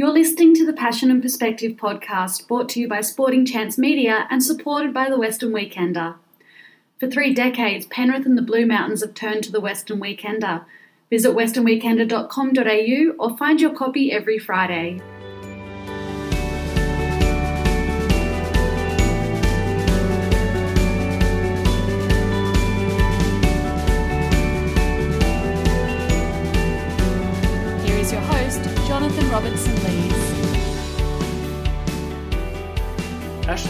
You're listening to the Passion and Perspective podcast brought to you by Sporting Chance Media and supported by the Western Weekender. For three decades, Penrith and the Blue Mountains have turned to the Western Weekender. Visit westernweekender.com.au or find your copy every Friday. Here is your host, Jonathan Robertson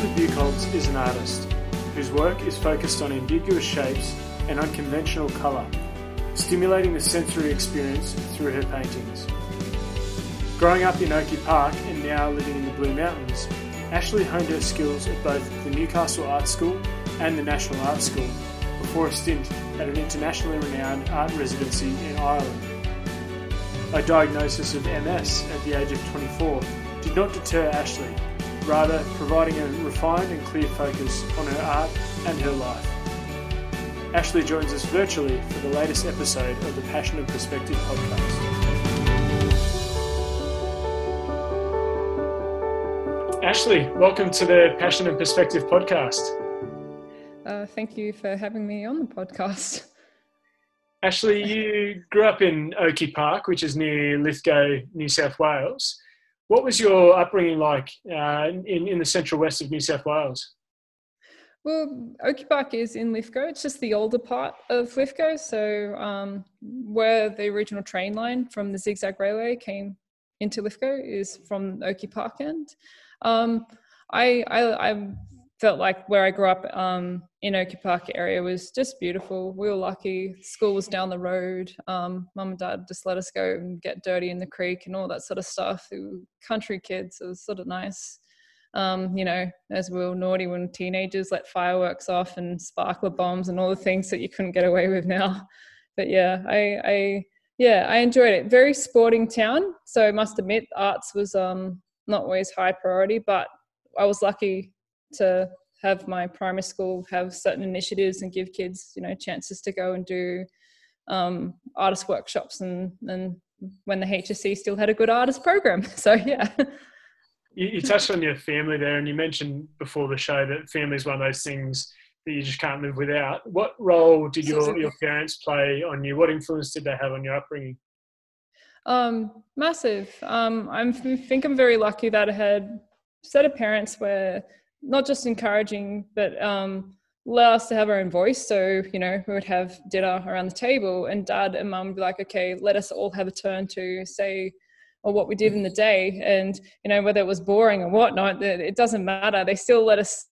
Ashley Buchholz is an artist whose work is focused on ambiguous shapes and unconventional colour, stimulating the sensory experience through her paintings. Growing up in Oakey Park and now living in the Blue Mountains, Ashley honed her skills at both the Newcastle Art School and the National Art School before a stint at an internationally renowned art residency in Ireland. A diagnosis of MS at the age of 24 did not deter Ashley, rather providing a refined and clear focus on her art and her life. Ashley joins us virtually for the latest episode of the Passion and Perspective podcast. Ashley, welcome to the Passion and Perspective podcast. Uh, thank you for having me on the podcast. Ashley, you grew up in Oakey Park, which is near Lithgow, New South Wales. What was your upbringing like uh, in, in the central west of New South Wales? Well, Oakey Park is in Lithgow. It's just the older part of Lithgow. So, um, where the original train line from the Zigzag Railway came into Lithgow is from Oakey Park end. Um, I, I, I felt like where I grew up um, in Oakey Park area was just beautiful. We were lucky. School was down the road. Um, Mum and Dad just let us go and get dirty in the creek and all that sort of stuff. We were country kids. It was sort of nice. Um, you know, as we were naughty when teenagers let fireworks off and sparkler bombs and all the things that you couldn't get away with now. But yeah, I, I yeah, I enjoyed it. Very sporting town. So I must admit, arts was um, not always high priority, but I was lucky to have my primary school have certain initiatives and give kids you know chances to go and do um, artist workshops and and when the HSC still had a good artist program. So yeah. You, you touched on your family there and you mentioned before the show that family is one of those things that you just can't live without. What role did your, your parents play on you? What influence did they have on your upbringing? Um, massive. Um, i think i'm very lucky that i had set of parents where not just encouraging, but um, allow us to have our own voice. So, you know, we would have dinner around the table and dad and mum would be like, okay, let us all have a turn to say or what we did in the day. And, you know, whether it was boring or whatnot, it doesn't matter. They still let us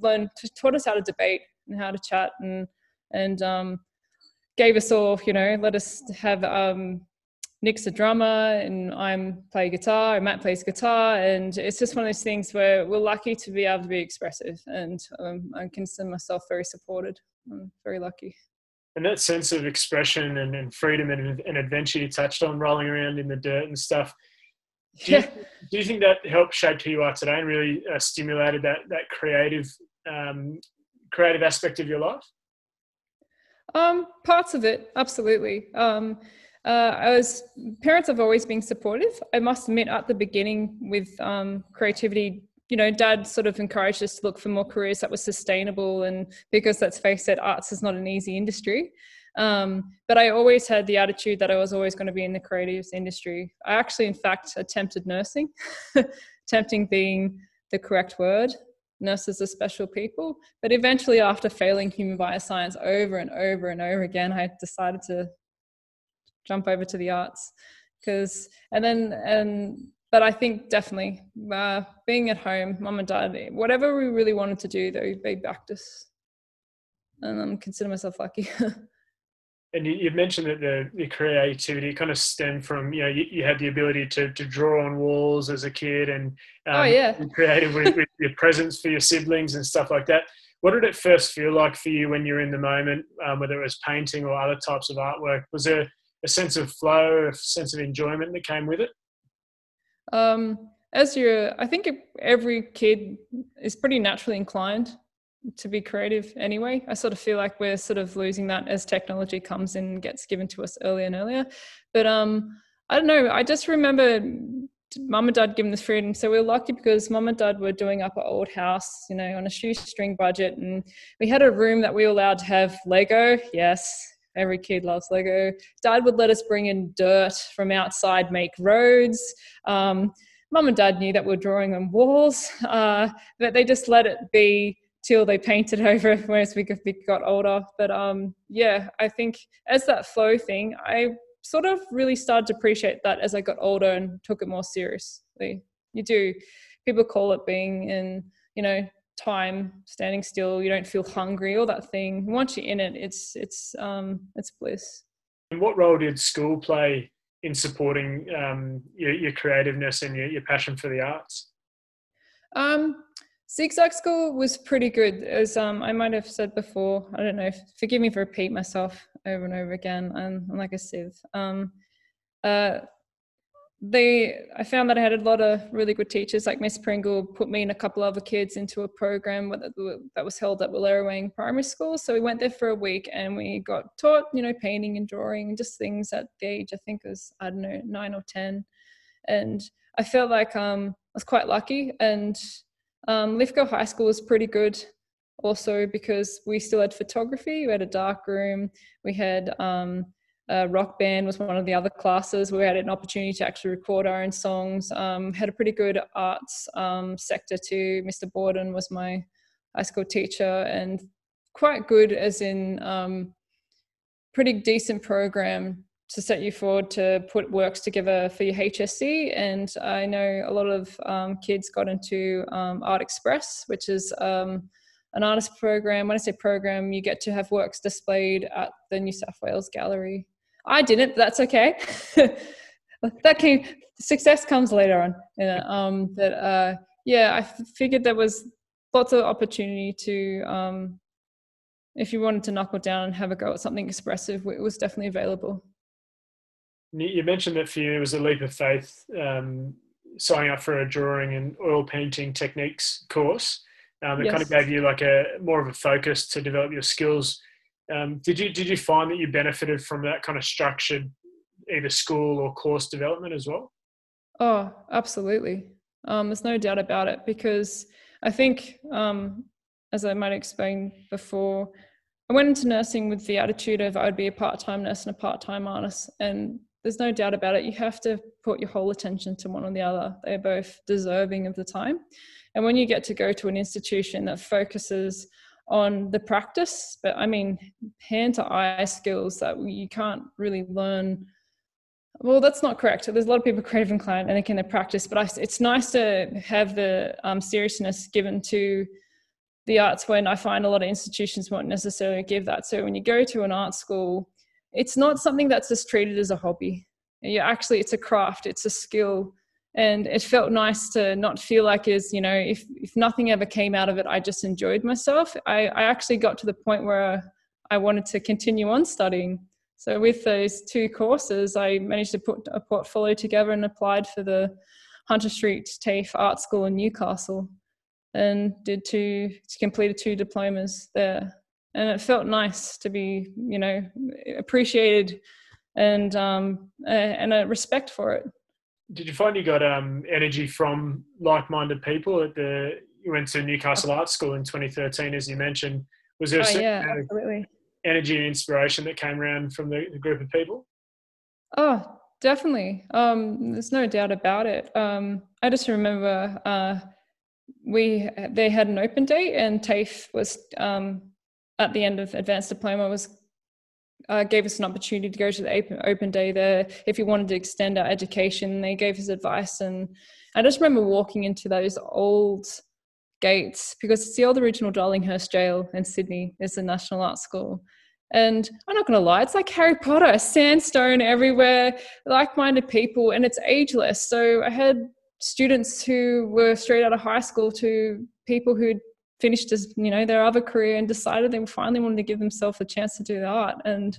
learn, taught us how to debate and how to chat and, and um, gave us all, you know, let us have um, Nick's a drummer and I'm play guitar and Matt plays guitar and it's just one of those things where we're lucky to be able to be expressive and um, I consider myself very supported. I'm very lucky. And that sense of expression and, and freedom and, and, adventure you touched on, rolling around in the dirt and stuff. Do you, yeah. do you think that helped shape who you are today and really uh, stimulated that that creative um, creative aspect of your life? Um, parts of it, absolutely. Um, uh, I was parents have always been supportive. I must admit, at the beginning with um, creativity, you know, Dad sort of encouraged us to look for more careers that were sustainable, and because let's face it, arts is not an easy industry. Um, but I always had the attitude that I was always going to be in the creatives industry. I actually, in fact, attempted nursing, attempting being the correct word. Nurses are special people. But eventually, after failing human bioscience over and over and over again, I decided to jump over to the arts. Because and then and but I think definitely uh, being at home, mum and dad, whatever we really wanted to do, they they backed us, and I consider myself lucky. and you, you mentioned that the, the creativity kind of stemmed from you know you, you, had the ability to, to draw on walls as a kid and um, oh yeah creative with, with your presents for your siblings and stuff like that. What did it first feel like for you when you were in the moment um, whether it was painting or other types of artwork? Was there a sense of flow, a sense of enjoyment that came with it? Um, as you're, I think every kid is pretty naturally inclined to be creative anyway. I sort of feel like we're sort of losing that as technology comes in and gets given to us earlier and earlier. But um, I don't know. I just remember mum and dad giving us freedom. So we were lucky because mum and dad were doing up an old house, you know, on a shoestring budget. And we had a room that we were allowed to have Lego. Yes, every kid loves Lego. Dad would let us bring in dirt from outside, make roads. Um, mum and dad knew that we are drawing on walls, uh, but they just let it be till they painted over as we got older. But um, yeah, I think as that flow thing, I sort of really started to appreciate that as I got older and took it more seriously. You do. People call it being in, you know, time, standing still. You don't feel hungry, all that thing. Once you're in it, it's it's um it's bliss. And what role did school play in supporting um, your, your creativeness and your, your passion for the arts? Um, Zigzag School was pretty good. As um, I might have said before, I don't know. Forgive me for repeat myself over and over again. I'm, I'm like a sieve. Um, uh, they, I found that I had a lot of really good teachers. Like Miss Pringle put me and a couple other kids into a program that was held at Wallerawang Primary School. So we went there for a week and we got taught, you know, painting and drawing just things at the age I think it was I don't know nine or ten, and I felt like um, I was quite lucky and um, Lithgow High School was pretty good also because we still had photography, we had a dark room, we had um, a rock band was one of the other classes. We had an opportunity to actually record our own songs. Um, had a pretty good arts um, sector too. Mr. Borden was my high school teacher and quite good as in um, pretty decent program to set you forward to put works together for your HSC. And I know a lot of um, kids got into um, Art Express, which is um, an artist program. When I say program, you get to have works displayed at the New South Wales Gallery. I didn't, that's okay. that came, success comes later on. You know, um, but uh, yeah, I figured there was lots of opportunity to, um, if you wanted to knuckle down and have a go at something expressive, it was definitely available you mentioned that for you it was a leap of faith um, signing up for a drawing and oil painting techniques course. Um, it yes. kind of gave you like a more of a focus to develop your skills. Um, did you did you find that you benefited from that kind of structured either school or course development as well? Oh, absolutely. Um, there's no doubt about it because I think, um, as I might explain before, I went into nursing with the attitude of I would be a part time nurse and a part time artist, and there's no doubt about it. You have to put your whole attention to one or the other. They're both deserving of the time. And when you get to go to an institution that focuses on the practice, but I mean, hand to eye skills that you can't really learn. Well, that's not correct. There's a lot of people creative inclined and they can practice, but I, it's nice to have the um, seriousness given to the arts when I find a lot of institutions won't necessarily give that. So when you go to an art school, it's not something that's just treated as a hobby. You actually, it's a craft, it's a skill. And it felt nice to not feel like is you know if if nothing ever came out of it, I just enjoyed myself. I, I actually got to the point where I wanted to continue on studying. So with those two courses, I managed to put a portfolio together and applied for the Hunter Street TAFE Art School in Newcastle, and did two completed two diplomas there and it felt nice to be you know appreciated and um and a respect for it did you find you got um energy from like-minded people at the you went to newcastle art school in 2013 as you mentioned? Was there a oh, yeah, absolutely. energy and inspiration that came around from the, the group of people? Oh definitely. Um there's no doubt about it. Um i just remember uh we they had an open day and TAFE was um, at the end of advanced diploma was uh, gave us an opportunity to go to the open, open day there. If you wanted to extend our education they gave us advice. And i just remember walking into those old gates because it's the old original darlinghurst jail in sydney it's a national art school. And i'm not going to lie it's like harry potter sandstone everywhere like-minded people and it's ageless. So i had students who were straight out of high school to people who'd finished as you know their other career and decided they finally wanted to give themselves a chance to do the art. And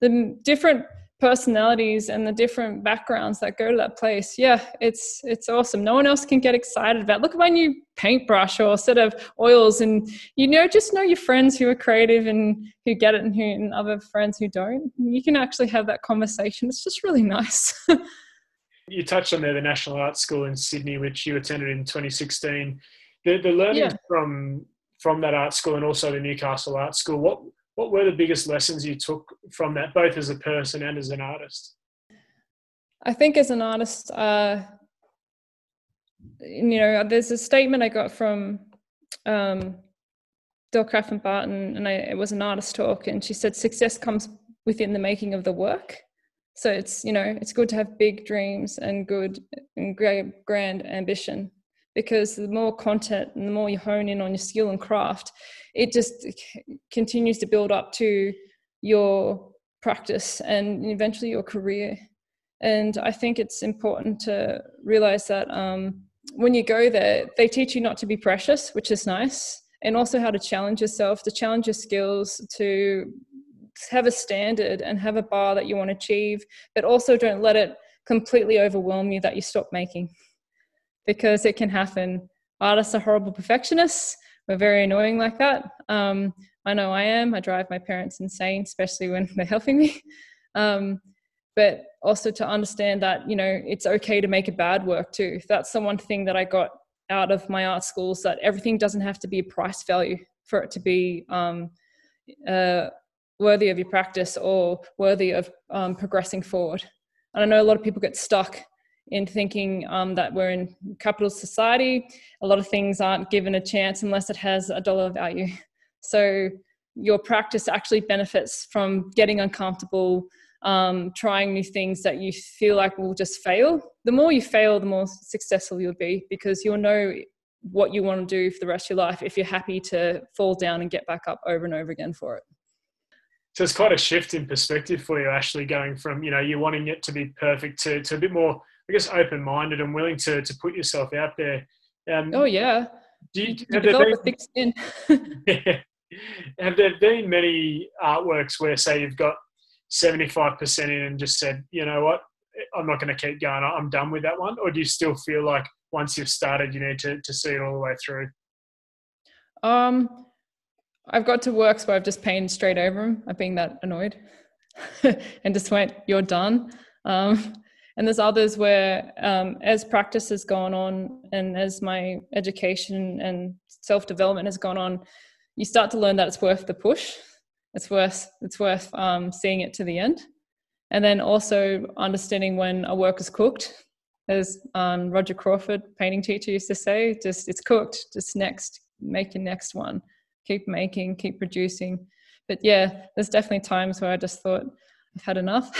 the different personalities and the different backgrounds that go to that place yeah it's it's awesome. No one else can get excited about look at my new paintbrush or set of oils. And you know just know your friends who are creative and who get it and who and other friends who don't. You can actually have that conversation. It's just really nice. You touched on there the National Art School in Sydney, which you attended in 2016. The, the learnings yeah. from from that art school and also the Newcastle Art School. What what were the biggest lessons you took from that, both as a person and as an artist? I think as an artist, uh, you know, there's a statement I got from um, Del Kathryn Barton, and I, it was an artist talk, and she said success comes within the making of the work. So it's you know it's good to have big dreams and good and great grand ambition because the more content and the more you hone in on your skill and craft, it just continues to build up to your practice and eventually your career. And I think it's important to realize that um, when you go there, they teach you not to be precious, which is nice, and also how to challenge yourself, to challenge your skills, to have a standard and have a bar that you want to achieve, but also don't let it completely overwhelm you that you stop making because it can happen. Artists are horrible perfectionists. We're very annoying like that. Um, I know I am. I drive my parents insane, especially when they're helping me. Um, but also to understand that you know it's okay to make a bad work too. That's the one thing that I got out of my art schools that everything doesn't have to be a price value for it to be um, uh, worthy of your practice or worthy of um, progressing forward. And I know a lot of people get stuck in thinking um, that we're in capitalist society. A lot of things aren't given a chance unless it has a dollar value. So your practice actually benefits from getting uncomfortable, um, trying new things that you feel like will just fail. The more you fail, the more successful you'll be because you'll know what you want to do for the rest of your life if you're happy to fall down and get back up over and over again for it. So it's quite a shift in perspective for you, Ashley, going from, you know, you wanting it to be perfect to, to a bit more I guess, open minded and willing to to put yourself out there. Um, oh yeah. Do you, have, there been, thick skin. have there been many artworks where, say, you've got seventy five percent in and just said, you know what, I'm not going to keep going. I'm done with that one, or do you still feel like once you've started, you need to to see it all the way through? Um, I've got to works where I've just painted straight over them. I've been that annoyed, and just went, "You're done." Um, and there's others where um, as practice has gone on and as my education and self-development has gone on you start to learn that it's worth the push. It's worth it's worth um, seeing it to the end. And then also understanding when a work is cooked. As um, roger crawford painting teacher used to say just it's cooked. Just next make your next one. Keep making keep producing. But yeah there's definitely times where i just thought i've had enough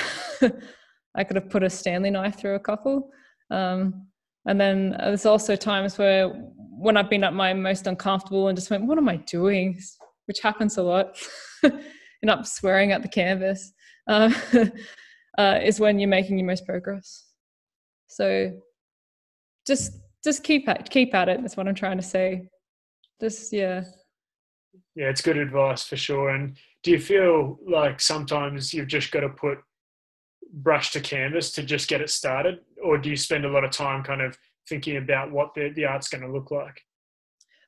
I could have put a Stanley knife through a couple. Um, and then there's also times where when I've been at my most uncomfortable and just went, what am I doing? Which happens a lot. End up swearing at the canvas uh, uh, is when you're making your most progress. So just just keep at keep at it. That's what I'm trying to say. Just yeah. Yeah, it's good advice for sure. And do you feel like sometimes you've just got to put brush to canvas to just get it started, or do you spend a lot of time kind of thinking about what the, the art's going to look like?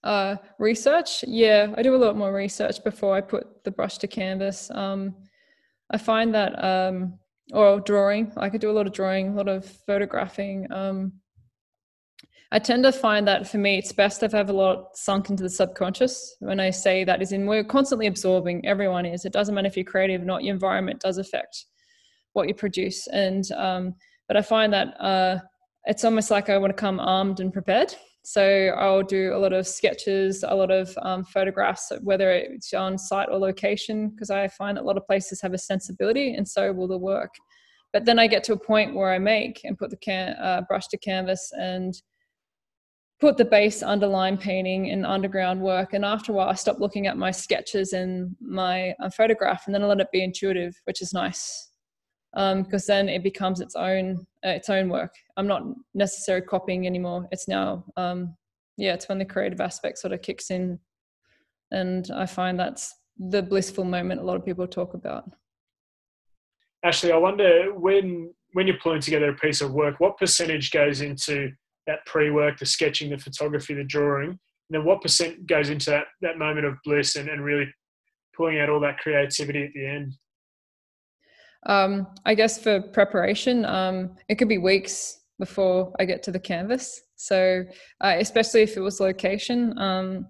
Uh, research, yeah, I do a lot more research before I put the brush to canvas. Um, I find that, um, or drawing, I could do a lot of drawing, a lot of photographing. Um, I tend to find that for me, it's best if I have a lot sunk into the subconscious. When I say that is in, we're constantly absorbing, everyone is. It doesn't matter if you're creative or not, your environment does affect what you produce. And um, but I find that uh, it's almost like I want to come armed and prepared. So I'll do a lot of sketches, a lot of um, photographs, whether it's on site or location, because I find that a lot of places have a sensibility, and so will the work. But then I get to a point where I make and put the can- uh, brush to canvas and put the base underline painting and underground work. And after a while, I stop looking at my sketches and my uh, photograph, and then I let it be intuitive, which is nice because um, then it becomes its own uh, its own work. I'm not necessarily copying anymore. It's now um, yeah, it's when the creative aspect sort of kicks in, and I find that's the blissful moment a lot of people talk about. Ashley, I wonder when when you're pulling together a piece of work, what percentage goes into that pre-work, the sketching, the photography, the drawing, and then what percent goes into that that moment of bliss and, and really pulling out all that creativity at the end? Um, I guess for preparation, um, it could be weeks. before I get to the canvas. So, uh, especially if it was location, um,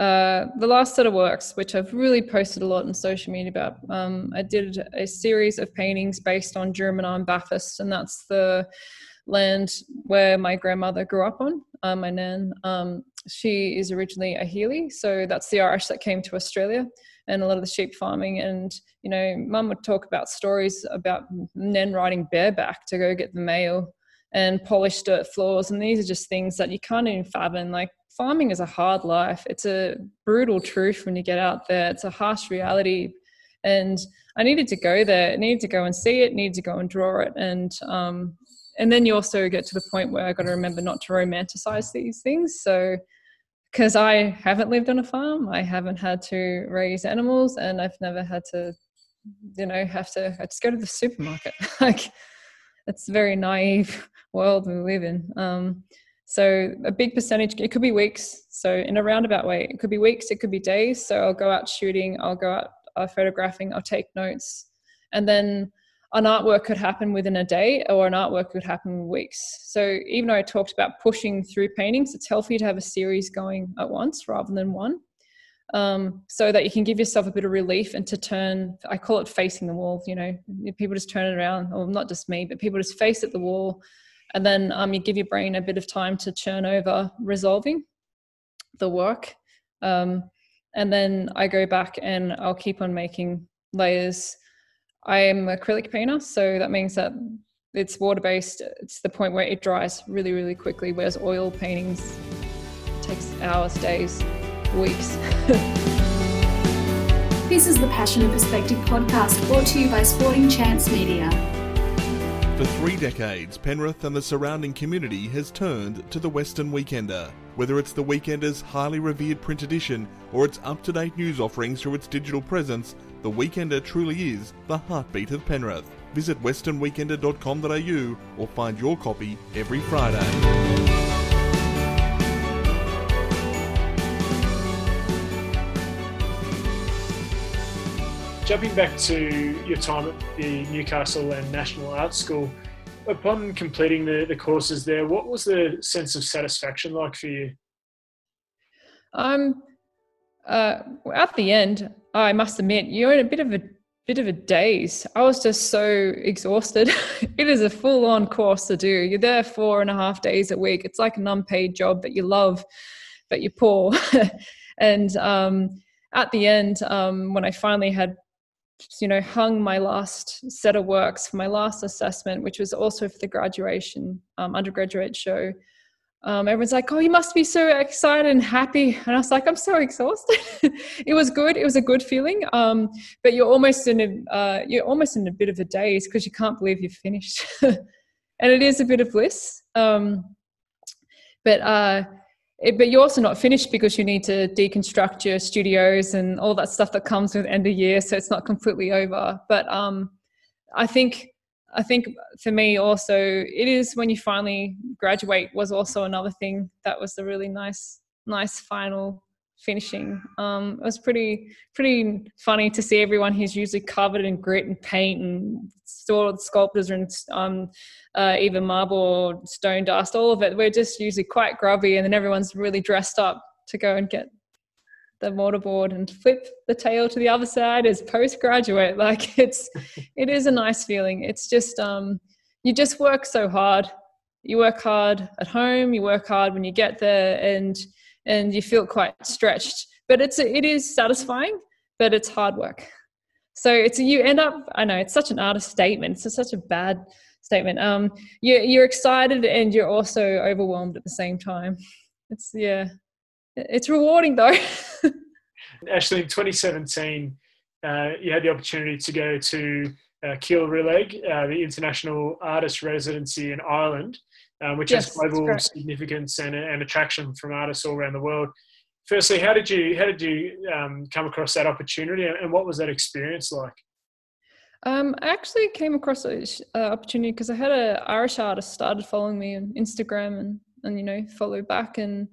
uh, the last set of works, which I've really posted a lot on social media about, um, I did a series of paintings based on German and Bathurst, and that's the land where my grandmother grew up on, uh, my nan. Um, she is originally a Healy, so that's the Irish that came to Australia and a lot of the sheep farming. And, you know, mum would talk about stories about men riding bareback to go get the mail and polish dirt floors. And these are just things that you can't even fathom. Like farming is a hard life. It's a brutal truth when you get out there. It's a harsh reality. And I needed to go there. I needed to go and see it. Needed to go and draw it. And um, and then you also get to the point where I got to remember not to romanticize these things. So because I haven't lived on a farm, I haven't had to raise animals, and I've never had to, you know, have to. I just go to the supermarket. like it's a very naive world we live in. Um, so a big percentage, it could be weeks. So in a roundabout way, it could be weeks, it could be days. So I'll go out shooting, I'll go out uh, photographing, I'll take notes, and then an artwork could happen within a day or an artwork could happen in weeks. So even though I talked about pushing through paintings, it's healthy to have a series going at once rather than one. Um, so that you can give yourself a bit of relief and to turn, I call it facing the wall, you know, people just turn it around, or not just me, but people just face at the wall and then um, you give your brain a bit of time to churn over resolving the work um, and then i go back and i'll keep on making layers i'm acrylic painter so that means that it's water based it's the point where it dries really really quickly whereas oil paintings takes hours days weeks this is the passion and perspective podcast brought to you by sporting chance media for three decades, Penrith and the surrounding community has turned to the Western Weekender. Whether it's the Weekender's highly revered print edition or its up to date news offerings through its digital presence, the Weekender truly is the heartbeat of Penrith. Visit westernweekender.com.au or find your copy every Friday. Jumping back to your time at the Newcastle and National Art School, upon completing the, the courses there, what was the sense of satisfaction like for you? Um, uh, at the end, I must admit, you're in a bit of a bit of a daze. I was just so exhausted. it is a full on course to do. You're there four and a half days a week. It's like an unpaid job that you love, but you're poor. and um, at the end, um, when I finally had you know hung my last set of works for my last assessment which was also for the graduation um, undergraduate show um, everyone's like oh you must be so excited and happy. And i was like i'm so exhausted. It was good. It was a good feeling. Um, but you're almost in a uh, you're almost in a bit of a daze because you can't believe you've finished. And it is a bit of bliss. Um, but uh, it, but you're also not finished because you need to deconstruct your studios and all that stuff that comes with end of year so it's not completely over. But um, i think i think for me also it is when you finally graduate was also another thing that was the really nice nice final finishing um, it was pretty pretty funny to see everyone who's usually covered in grit and paint and stored sculptors and um, uh, even marble or stone dust, all of it. We're just usually quite grubby, and then everyone's really dressed up to go and get the mortarboard and flip the tail to the other side as postgraduate. Like it's, it is a nice feeling. It's just, um, you just work so hard. You work hard at home. You work hard when you get there, and and you feel quite stretched. But it's it is satisfying, but it's hard work. So it's you end up. I know it's such an artist statement. It's such a bad statement. Um, you're, you're excited and you're also overwhelmed at the same time. It's yeah, it's rewarding though. Ashley, in 2017, uh, you had the opportunity to go to uh, uh, the International Artist Residency in Ireland, um, which yes, has global significance and, and, attraction from artists all around the world. Firstly, how did you how did you um, come across that opportunity, and what was that experience like? Um, I actually came across an uh, opportunity because I had an Irish artist started following me on Instagram and and you know follow back and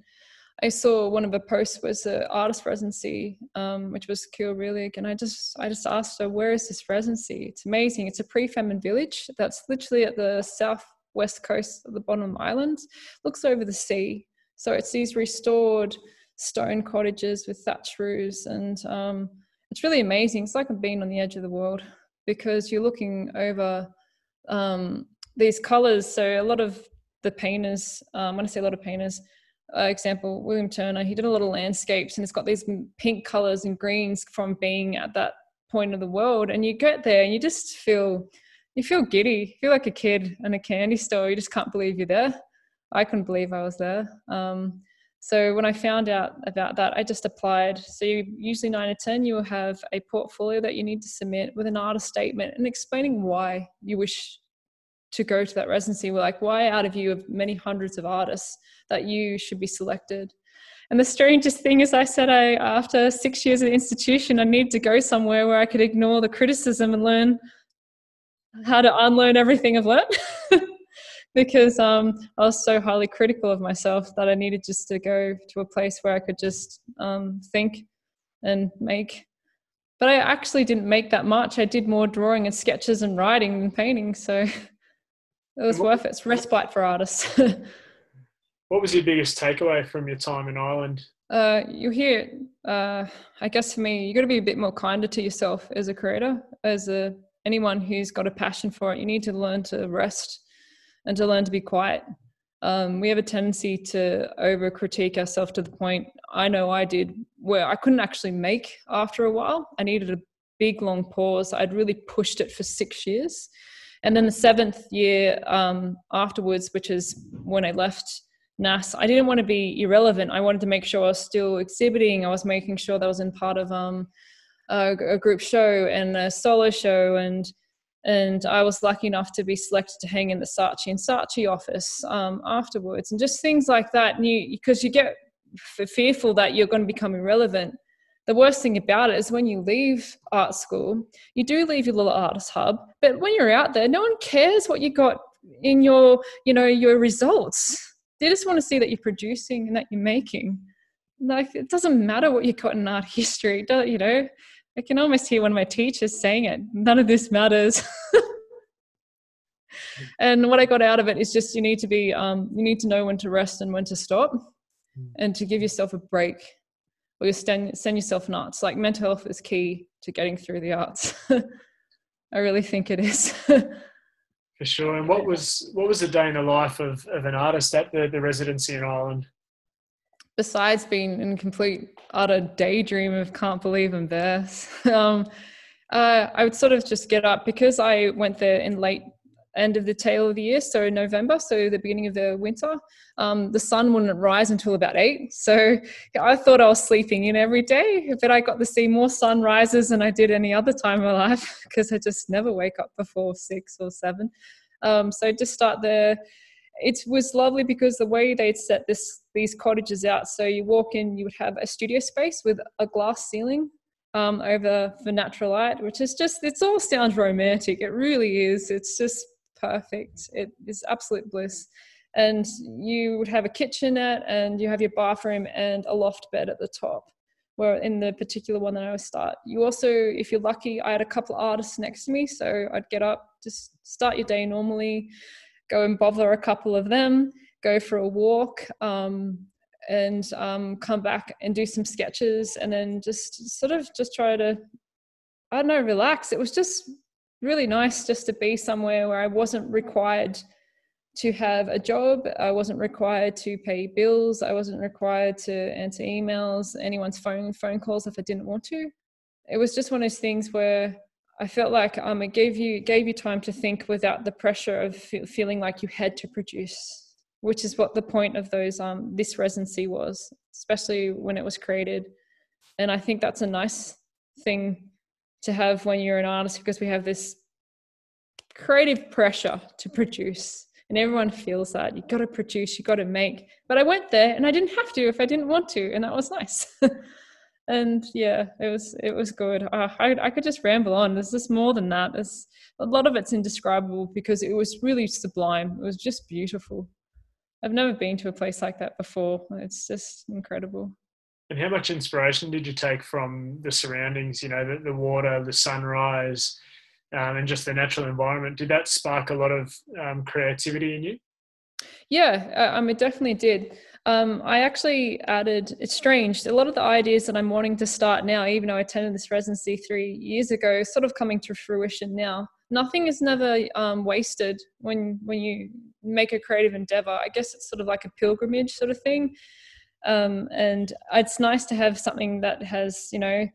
I saw one of the posts was an artist residency, um, which was Cill Rialaig, and I just I just asked her where is this residency? It's amazing. It's a pre-famine village that's literally at the southwest coast of the Bonham islands, looks over the sea. So it's these restored stone cottages with thatch roofs, and um, it's really amazing. It's like being on the edge of the world because you're looking over um, these colors. So a lot of the painters, um, when I say a lot of painters, uh, example, William Turner, he did a lot of landscapes and it's got these pink colors and greens from being at that point of the world. And you get there and you just feel, you feel giddy, you feel like a kid in a candy store. You just can't believe you're there. I couldn't believe I was there. Um, so when I found out about that, I just applied. So you, usually nine or ten, you will have a portfolio that you need to submit with an artist statement and explaining why you wish to go to that residency. We're like, why out of you of many hundreds of artists that you should be selected? And the strangest thing is, I said, I after six years at the institution, I need to go somewhere where I could ignore the criticism and learn how to unlearn everything I've learned. because um, I was so highly critical of myself that I needed just to go to a place where I could just um, think and make. But I actually didn't make that much. I did more drawing and sketches and writing than painting. So it was worth it. It's respite for artists. what was your biggest takeaway from your time in Ireland? Uh, you hear, uh, I guess for me, you got to be a bit more kinder to yourself as a creator, as a anyone who's got a passion for it. You need to learn to rest and to learn to be quiet. Um, we have a tendency to over critique ourselves to the point I know I did where I couldn't actually make after a while. I needed a big long pause. I'd really pushed it for six years. And then the seventh year um, afterwards, which is when I left NAS, I didn't want to be irrelevant. I wanted to make sure I was still exhibiting. I was making sure that I was in part of um, a, a, group show and a solo show and and I was lucky enough to be selected to hang in the Saatchi and Saatchi office um, afterwards, and just things like that. You, because you get f- fearful that you're going to become irrelevant. The worst thing about it is when you leave art school, you do leave your little artist hub, but when you're out there, no one cares what you got in your, you know, your results. They just want to see that you're producing and that you're making. Like it doesn't matter what you got in art history, you know I can almost hear one of my teachers saying it. None of this matters. and what I got out of it is just you need to be, um, you need to know when to rest and when to stop, hmm. and to give yourself a break, or you send send yourself nuts. Like mental health is key to getting through the arts. I really think it is. For sure. And what was what was the day in the life of, of an artist at the, the residency in Ireland? besides being in complete utter daydream of can't believe I'm there, um, uh, I would sort of just get up because I went there in late end of the tail of the year, so November, so the beginning of the winter. Um, the sun wouldn't rise until about eight, so I thought I was sleeping in every day, but I got to see more sunrises than I did any other time in my life because I just never wake up before six or seven. Um, so just start there it was lovely because the way they'd set this these cottages out so you walk in you would have a studio space with a glass ceiling um, over for natural light which is just it all sounds romantic it really is it's just perfect it is absolute bliss and you would have a kitchenette and you have your bathroom and a loft bed at the top where in the particular one that I would start. You also, if you're lucky, I had a couple of artists next to me, so I'd get up, just start your day normally, go and bother a couple of them, go for a walk, um, and um, come back and do some sketches, and then just sort of just try to, I don't know, relax. It was just really nice just to be somewhere where I wasn't required to have a job. I wasn't required to pay bills. I wasn't required to answer emails, anyone's phone phone calls if I didn't want to. It was just one of those things where I felt like um, it gave you gave you time to think without the pressure of feeling like you had to produce, which is what the point of those um, this residency was, especially when it was created. And I think that's a nice thing to have when you're an artist because we have this creative pressure to produce, and everyone feels that you've got to produce, you've got to make. But I went there and I didn't have to if I didn't want to, and that was nice. and yeah it was it was good. Uh, I, I could just ramble on. There's just more than that. There's a lot of it's indescribable because it was really sublime. It was just beautiful. I've never been to a place like that before. It's just incredible and how much inspiration did you take from the surroundings you know the, the water the sunrise um, and just the natural environment. Did that spark a lot of um, creativity in you? Yeah, uh, um, it definitely did. Um, I actually added, it's strange, a lot of the ideas that I'm wanting to start now, even though I attended this residency three years ago, sort of coming to fruition now. Nothing is never um, wasted when, when you make a creative endeavor. I guess it's sort of like a pilgrimage sort of thing. Um, and it's nice to have something that has, you know,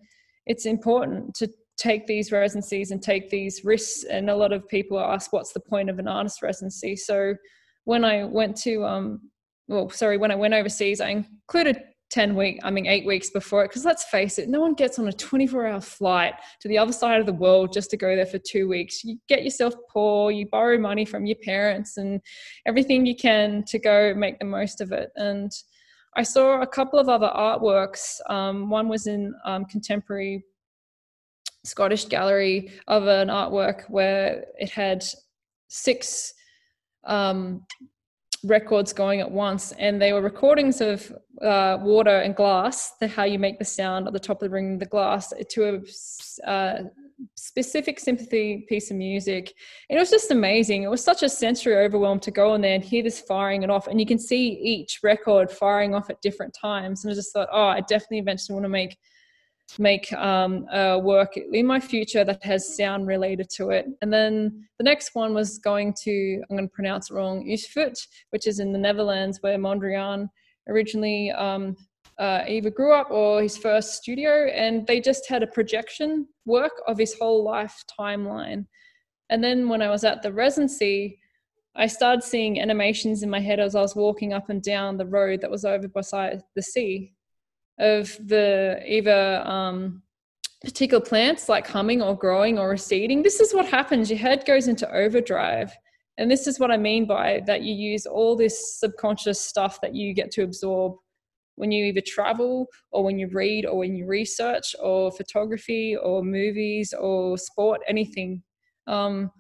it's important to take these residencies and take these risks. And a lot of people ask, what's the point of an artist residency? So when I went to um, well, sorry, when I went overseas, I included 10 week, I mean, eight weeks before it. Because let's face it, no one gets on a 24 hour flight to the other side of the world just to go there for two weeks. You get yourself poor, you borrow money from your parents and everything you can to go make the most of it. And I saw a couple of other artworks. Um, one was in um, contemporary Scottish gallery of an artwork where it had six um, records going at once, and they were recordings of uh, water and glass, the, how you make the sound at the top of the ring the glass, to a uh, specific sympathy piece of music. And it was just amazing. It was such a sensory overwhelm to go in there and hear this firing it off, and you can see each record firing off at different times. And I just thought, oh, I definitely eventually want to make make um, a work in my future that has sound related to it. And then the next one was going to, I'm going to pronounce it wrong, Usfut, which is in the Netherlands where Mondrian originally um, uh, either grew up or his first studio. And they just had a projection work of his whole life timeline. And then when I was at the residency, I started seeing animations in my head as I was walking up and down the road that was over beside the sea of the either um, particular plants like humming or growing or receding. This is what happens. Your head goes into overdrive. And this is what I mean by that you use all this subconscious stuff that you get to absorb when you either travel or when you read or when you research or photography or movies or sport, anything. Um,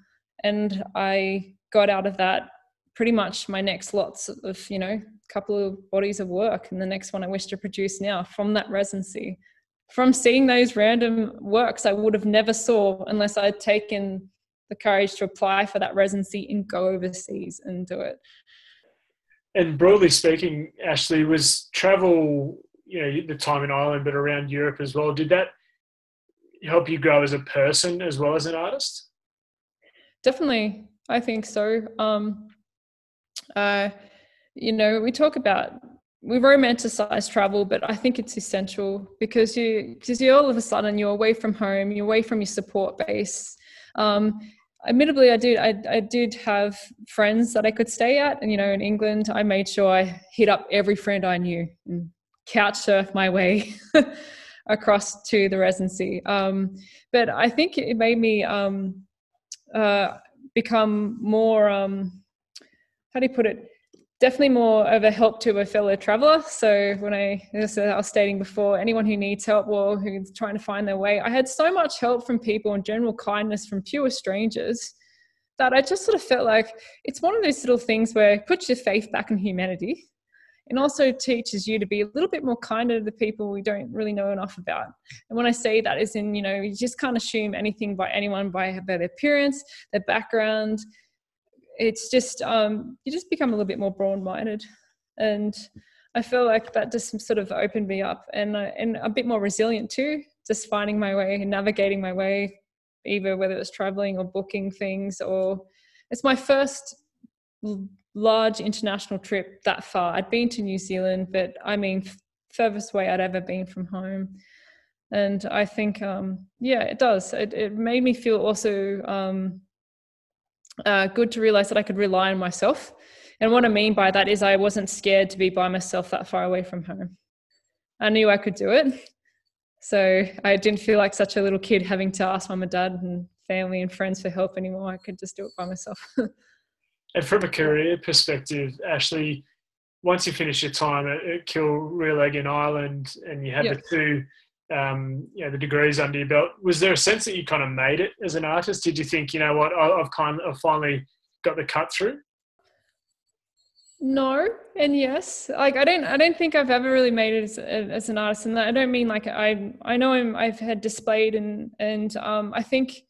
and I got out of that pretty much my next lots of, you know, couple of bodies of work and the next one I wish to produce now from that residency. From seeing those random works I would have never saw unless I'd taken the courage to apply for that residency and go overseas and do it. And broadly speaking, Ashley, was travel, you know, the time in Ireland, but around Europe as well, did that help you grow as a person as well as an artist? Definitely, I think so. Um, uh, you know, we talk about we romanticize travel, but I think it's essential because you because you all of a sudden you're away from home, you're away from your support base. Um, admittedly, I did I, I did have friends that I could stay at, and you know, in England, I made sure I hit up every friend I knew and couch surf my way across to the residency. Um, but I think it made me um, uh, become more. Um, how do you put it? Definitely more of a help to a fellow traveler. So when I, as I was stating before, anyone who needs help or who's trying to find their way, I had so much help from people and general kindness from pure strangers that I just sort of felt like it's one of those little things where it puts your faith back in humanity and also teaches you to be a little bit more kinder to the people we don't really know enough about. And when I say that is in, you know, you just can't assume anything by anyone by their appearance, their background, it's just um, you just become a little bit more broad-minded, and I feel like that just sort of opened me up and and a bit more resilient too. Just finding my way and navigating my way, either whether it's traveling or booking things, or it's my first large international trip that far. I'd been to New Zealand, but I mean furthest way I'd ever been from home. And I think, um, yeah, it does. It, it made me feel also um, uh, good to realize that I could rely on myself. And what I mean by that is I wasn't scared to be by myself that far away from home. I knew I could do it. So I didn't feel like such a little kid having to ask mum and dad and family and friends for help anymore. I could just do it by myself. and from a career perspective, Ashley, once you finish your time at, at Cill Rialaig in Ireland and you had yep. the two um, you know, the degrees under your belt. Was there a sense that you kind of made it as an artist? Did you think, you know what, I've kind of finally got the cut through? No and yes. Like I don't, I don't think I've ever really made it as, as an artist, and I don't mean like I, I know I'm, I've had displayed and and um, I think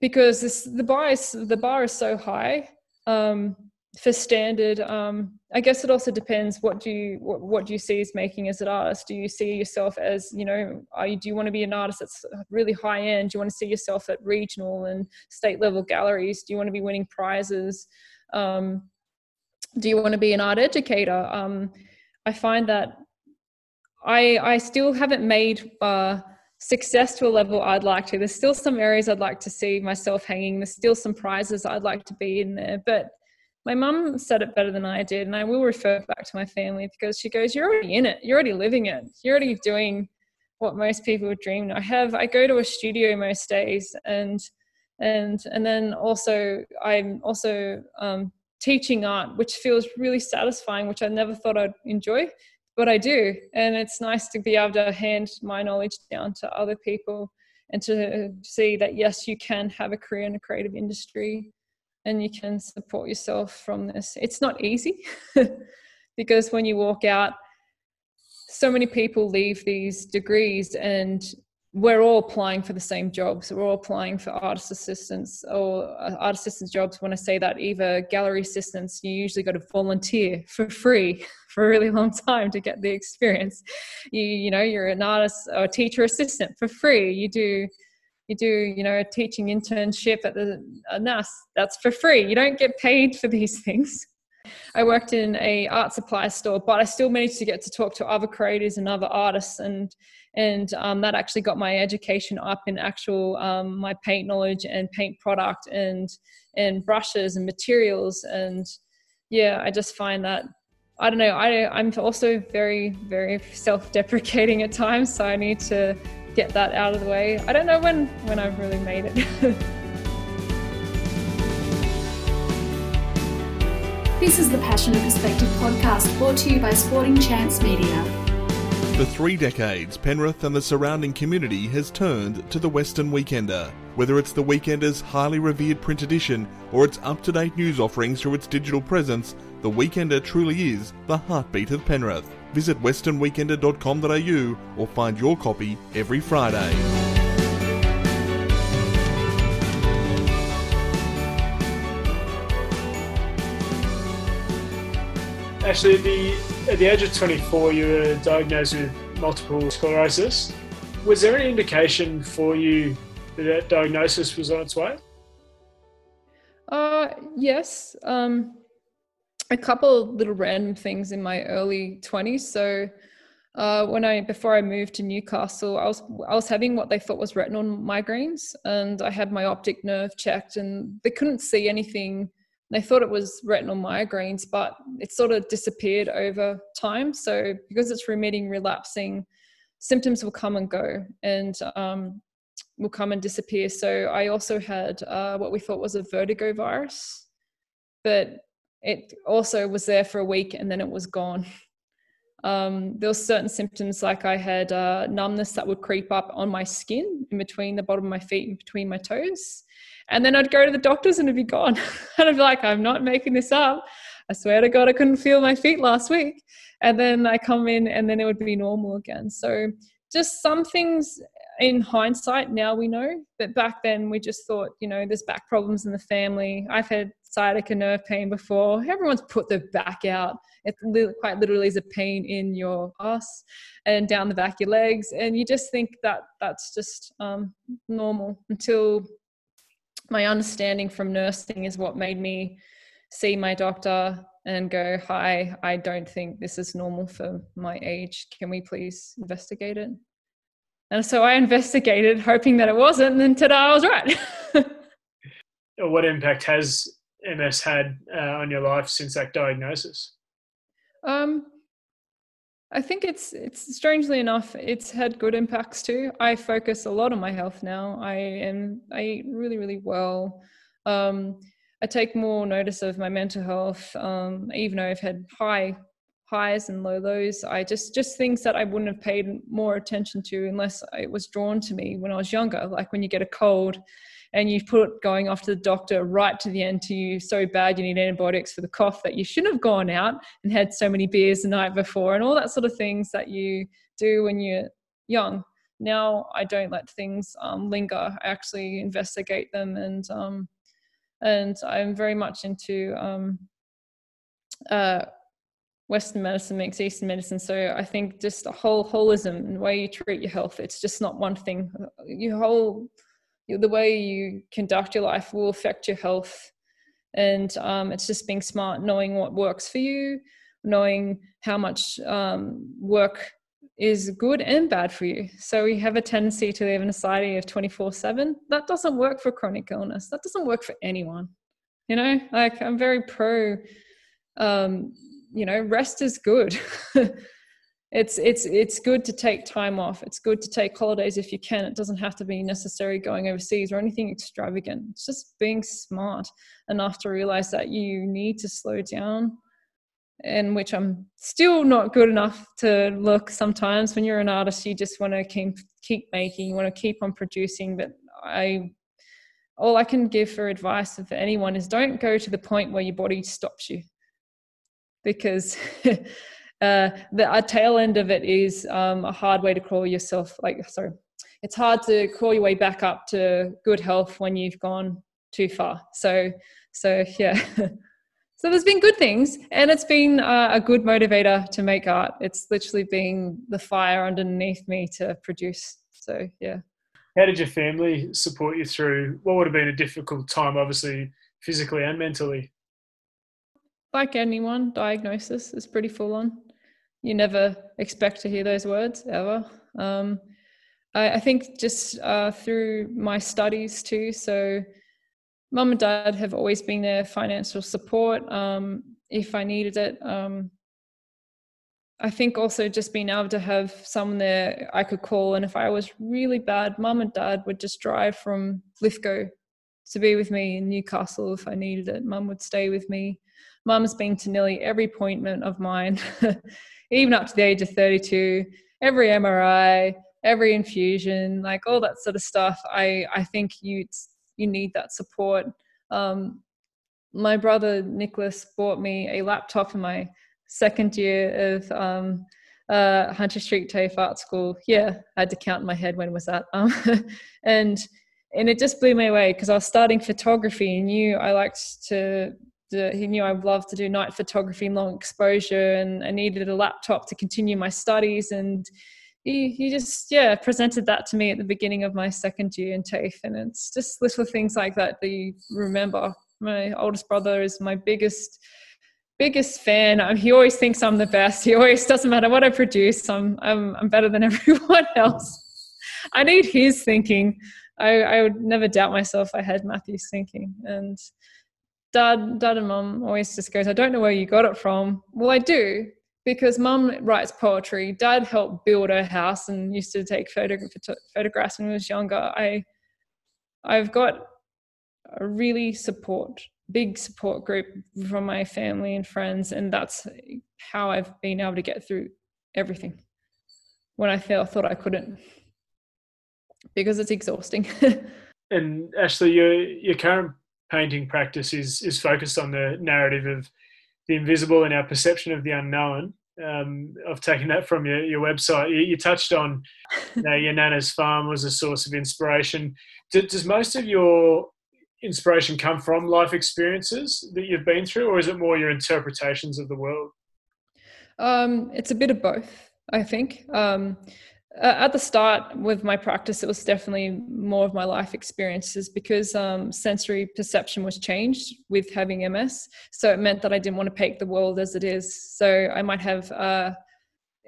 because this, the bar is the bar is so high um, for standard. Um, I guess it also depends what do you what, what do you see as making as an artist? Do you see yourself as you know? Are you, do you want to be an artist that's really high end? Do you want to see yourself at regional and state level galleries? Do you want to be winning prizes? Um, do you want to be an art educator? Um, I find that I I still haven't made uh, success to a level I'd like to. There's still some areas I'd like to see myself hanging. There's still some prizes I'd like to be in there, but my mum said it better than I did, and I will refer back to my family because she goes, "You're already in it. You're already living it. You're already doing what most people would dream." I have. I go to a studio most days, and and and then also I'm also um, teaching art, which feels really satisfying, which I never thought I'd enjoy, but I do. And it's nice to be able to hand my knowledge down to other people and to see that, yes, you can have a career in a creative industry and you can support yourself from this. It's not easy because when you walk out, so many people leave these degrees and we're all applying for the same jobs. We're all applying for artist assistants or uh, art assistants jobs. When I say that, either gallery assistants, you usually got to volunteer for free for a really long time to get the experience. You, you know, you're an artist or teacher assistant for free. You do, you do, you know, a teaching internship at the NAS. That's for free. You don't get paid for these things. I worked in a art supply store, but I still managed to get to talk to other creators and other artists and and um, that actually got my education up in actual um, my paint knowledge and paint product and and brushes and materials and yeah i just find that i don't know I, i'm also very very self-deprecating at times so i need to get that out of the way. I don't know when when i've really made it. This is the passion and perspective podcast brought to you by sporting chance media. For three decades, Penrith and the surrounding community has turned to the Western Weekender. Whether it's the Weekender's highly revered print edition or its up to date news offerings through its digital presence, the Weekender truly is the heartbeat of Penrith. Visit westernweekender.com.au or find your copy every Friday. Actually, the at the age of 24, you were diagnosed with multiple sclerosis. Was there any indication for you that diagnosis was on its way? Uh, yes. Um, a couple little random things in my early 20s. So, uh, when I before I moved to Newcastle, I was I was having what they thought was retinal migraines, and I had my optic nerve checked, and they couldn't see anything they thought it was retinal migraines, but it sort of disappeared over time. So because it's remitting, relapsing, symptoms will come and go and um, will come and disappear. So I also had uh, what we thought was a vertigo virus, but it also was there for a week and then it was gone. Um, there were certain symptoms like I had uh, numbness that would creep up on my skin in between the bottom of my feet and between my toes. And then I'd go to the doctors and it'd be gone. and I'd be like, I'm not making this up. I swear to God, I couldn't feel my feet last week. And then I come in and then it would be normal again. So just some things in hindsight now we know but back then we just thought you know there's back problems in the family i've had sciatica nerve pain before everyone's put their back out it quite literally is a pain in your ass and down the back of your legs and you just think that that's just um, normal until my understanding from nursing is what made me see my doctor and go, Hi, I don't think this is normal for my age. Can we please investigate it? And so I investigated, hoping that it wasn't, and then today I was right. what impact has MS had uh, on your life since that diagnosis? Um, I think it's it's strangely enough, it's had good impacts too. I focus a lot on my health now. I am I eat really really well. Um, I take more notice of my mental health. Um, even though I've had high highs and low lows, I just just things that I wouldn't have paid more attention to unless it was drawn to me when I was younger. Like when you get a cold, and you put going off to the doctor right to the end to you so bad you need antibiotics for the cough that you shouldn't have gone out and had so many beers the night before and all that sort of things that you do when you're young now I don't let things um, linger. I actually investigate them, and um, and I'm very much into um, uh, Western medicine makes Eastern medicine. So I think just the whole holism and the way you treat your health, it's just not one thing. Your whole the way you conduct your life will affect your health. And um, it's just being smart knowing what works for you knowing how much um, work is good and bad for you. So we have a tendency to live in a society of 24 7 that doesn't work for chronic illness. That doesn't work for anyone. You know like i'm very pro um, you know rest is good. It's it's it's good to take time off. It's good to take holidays if you can. It doesn't have to be necessary going overseas or anything extravagant. It's just being smart enough to realize that you need to slow down in which i'm still not good enough to look sometimes. When you're an artist you just want to keep keep making you want to keep on producing. But i all i can give for advice for anyone is don't go to the point where your body stops you because uh, the tail end of it is um, a hard way to crawl yourself. Like, sorry, it's hard to crawl your way back up to good health when you've gone too far. So, so yeah. so there's been good things, and it's been uh, a good motivator to make art. It's literally been the fire underneath me to produce. So yeah. How did your family support you through what would have been a difficult time, obviously physically and mentally? Like anyone, diagnosis is pretty full on you never expect to hear those words ever. Um, I, I, think just uh, through my studies too. So, mum and dad have always been there, financial support um, if I needed it. Um, I think also just being able to have someone there I could call, and if I was really bad, mum and dad would just drive from Lithgow to be with me in Newcastle if I needed it. Mum would stay with me. Mum's been to nearly every appointment of mine. even up to the age of 32, every MRI, every infusion, like all that sort of stuff. I, I think you, you need that support. Um, my brother Nicholas bought me a laptop in my second year of um, uh, Hunter Street TAFE Art School. Yeah, I had to count in my head when was that. Um, and and it just blew me away because I was starting photography and knew I liked to he knew I loved to do night photography and long exposure, and I needed a laptop to continue my studies. And he, he just, yeah, presented that to me at the beginning of my second year in TAFE. And it's just little things like that that you remember. My oldest brother is my biggest, biggest fan. Um, he always thinks I'm the best. He always doesn't matter what I produce. I'm, I'm, I'm better than everyone else. I need his thinking. I, I would never doubt myself. I had Matthew's thinking, and dad, dad and mum always just goes, I don't know where you got it from. Well, I do because mum writes poetry. Dad helped build her house and used to take photo- photographs when he was younger. I, I've got a really support, big support group from my family and friends, and that's how I've been able to get through everything when I felt thought I couldn't because it's exhausting. and Ashley, your your current painting practice is is focused on the narrative of the invisible and our perception of the unknown. Um, I've taken that from your, your website. You, you touched on you know, your nana's farm was a source of inspiration. Do, does most of your inspiration come from life experiences that you've been through, or is it more your interpretations of the world? Um, it's a bit of both, I think. Um, at the start with my practice, it was definitely more of my life experiences because um, sensory perception was changed with having MS. So it meant that I didn't want to paint the world as it is. So I might have, uh,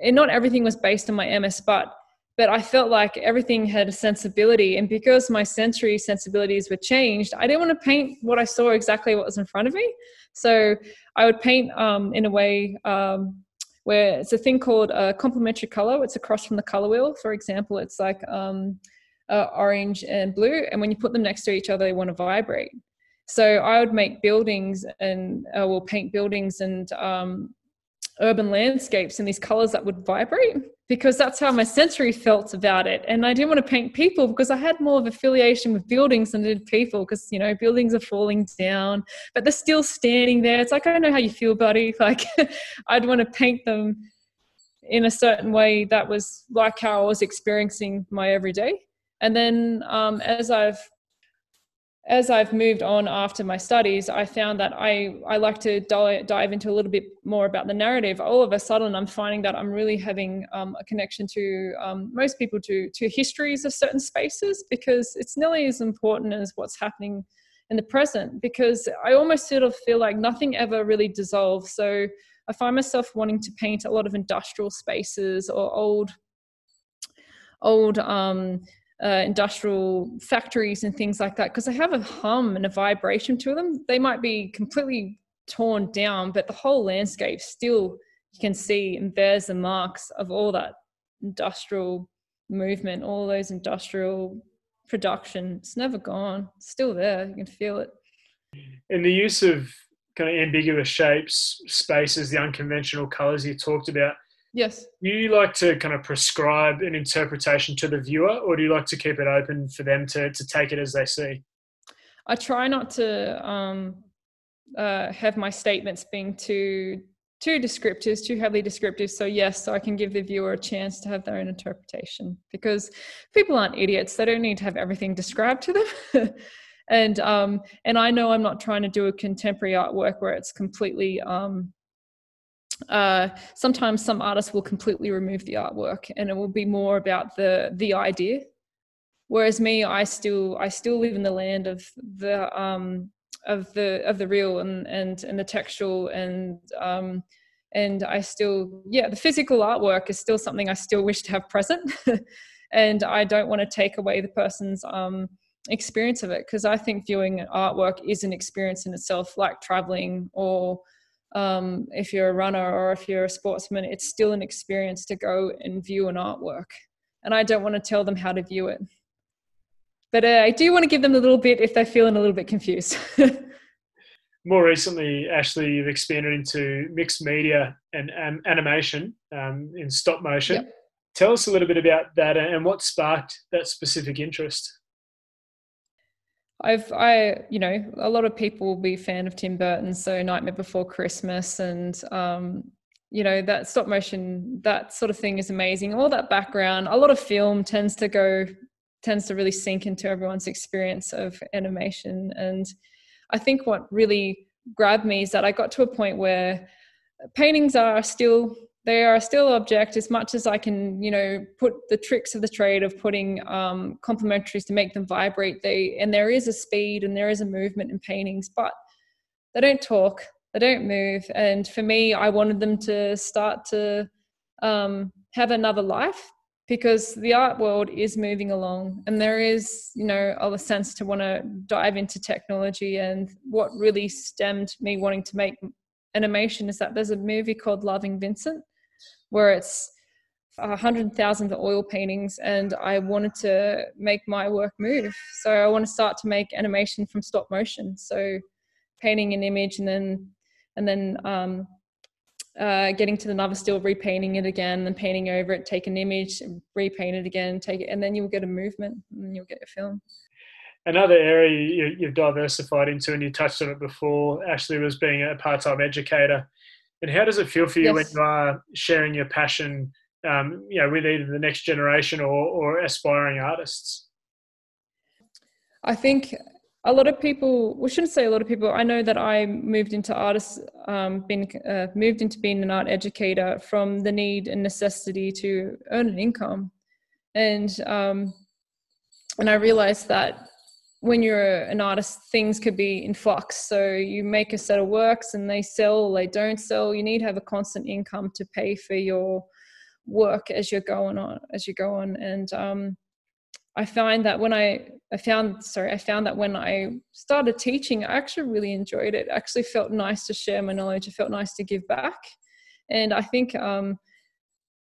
and not everything was based on my MS, but but I felt like everything had a sensibility, and because my sensory sensibilities were changed, I didn't want to paint what I saw exactly what was in front of me. So I would paint um, in a way. Um, where it's a thing called a complementary color. It's across from the color wheel. For example, it's like um, uh, orange and blue, and when you put them next to each other, they want to vibrate. So I would make buildings and uh, will paint buildings and um, urban landscapes and these colors that would vibrate because that's how my sensory felt about it. And I didn't want to paint people because I had more of affiliation with buildings than did people because, you know, buildings are falling down, but they're still standing there. It's like, I don't know how you feel, buddy. Like, I'd want to paint them in a certain way that was like how I was experiencing my everyday. And then um, as I've as I've moved on after my studies, I found that I, I like to dive into a little bit more about the narrative. All of a sudden, I'm finding that I'm really having um, a connection to um, most people to, to histories of certain spaces because it's nearly as important as what's happening in the present. Because I almost sort of feel like nothing ever really dissolves. So I find myself wanting to paint a lot of industrial spaces or old, old um, uh, industrial factories and things like that because they have a hum and a vibration to them. They might be completely torn down, but the whole landscape still you can see and bears the marks of all that industrial movement, all those industrial production. It's never gone. It's still there. You can feel it. In the use of kind of ambiguous shapes, spaces, the unconventional colors you talked about, Yes. Do You like to kind of prescribe an interpretation to the viewer, or do you like to keep it open for them to, to take it as they see? I try not to um, uh, have my statements being too too descriptive, too heavily descriptive. So yes, so I can give the viewer a chance to have their own interpretation because people aren't idiots. They don't need to have everything described to them. and um, and I know I'm not trying to do a contemporary artwork where it's completely um, uh, sometimes some artists will completely remove the artwork and it will be more about the the idea. Whereas me i still i still live in the land of the um of the of the real and and and the textual and um and i still yeah the physical artwork is still something i still wish to have present. And i don't want to take away the person's um experience of it because i think viewing artwork is an experience in itself like traveling or um, if you're a runner or if you're a sportsman, it's still an experience to go and view an artwork. And I don't want to tell them how to view it. But uh, I do want to give them a little bit if they're feeling a little bit confused. More recently, Ashley, you've expanded into mixed media and um, animation um, in stop motion. Yep. Tell us a little bit about that and what sparked that specific interest. I've I you know a lot of people will be fan of Tim Burton, so Nightmare Before Christmas, and um, you know that stop motion that sort of thing is amazing. All that background, a lot of film tends to go tends to really sink into everyone's experience of animation, and I think what really grabbed me is that I got to a point where paintings are still they are still object as much as I can, you know, put the tricks of the trade of putting um, complementaries to make them vibrate. They and there is a speed and there is a movement in paintings, but they don't talk, they don't move. And for me, I wanted them to start to um, have another life because the art world is moving along, and there is, you know, a sense to want to dive into technology. And what really stemmed me wanting to make animation is that there's a movie called Loving Vincent where it's a hundred thousand oil paintings and I wanted to make my work move. So I want to start to make animation from stop motion. So painting an image and then and then um, uh, getting to the another still, repainting it again, then painting over it, take an image, repaint it again, take it, and then you'll get a movement and you'll get a film. Another area you've diversified into, and you touched on it before, Ashley, was being a part-time educator. And how does it feel for you yes. when you are sharing your passion, um, you know, with either the next generation or, or aspiring artists? I think a lot of people, we shouldn't say a lot of people. I know that I moved into artists, um, been uh, moved into being an art educator from the need and necessity to earn an income, and um, and I realized that when you're an artist, things could be in flux. So you make a set of works and they sell, they don't sell. You need to have a constant income to pay for your work as you're going on, as you go on. And um, I find that when I, I found, sorry, I found that when I started teaching, I actually really enjoyed it. actually felt nice to share my knowledge. It felt nice to give back. And I think um,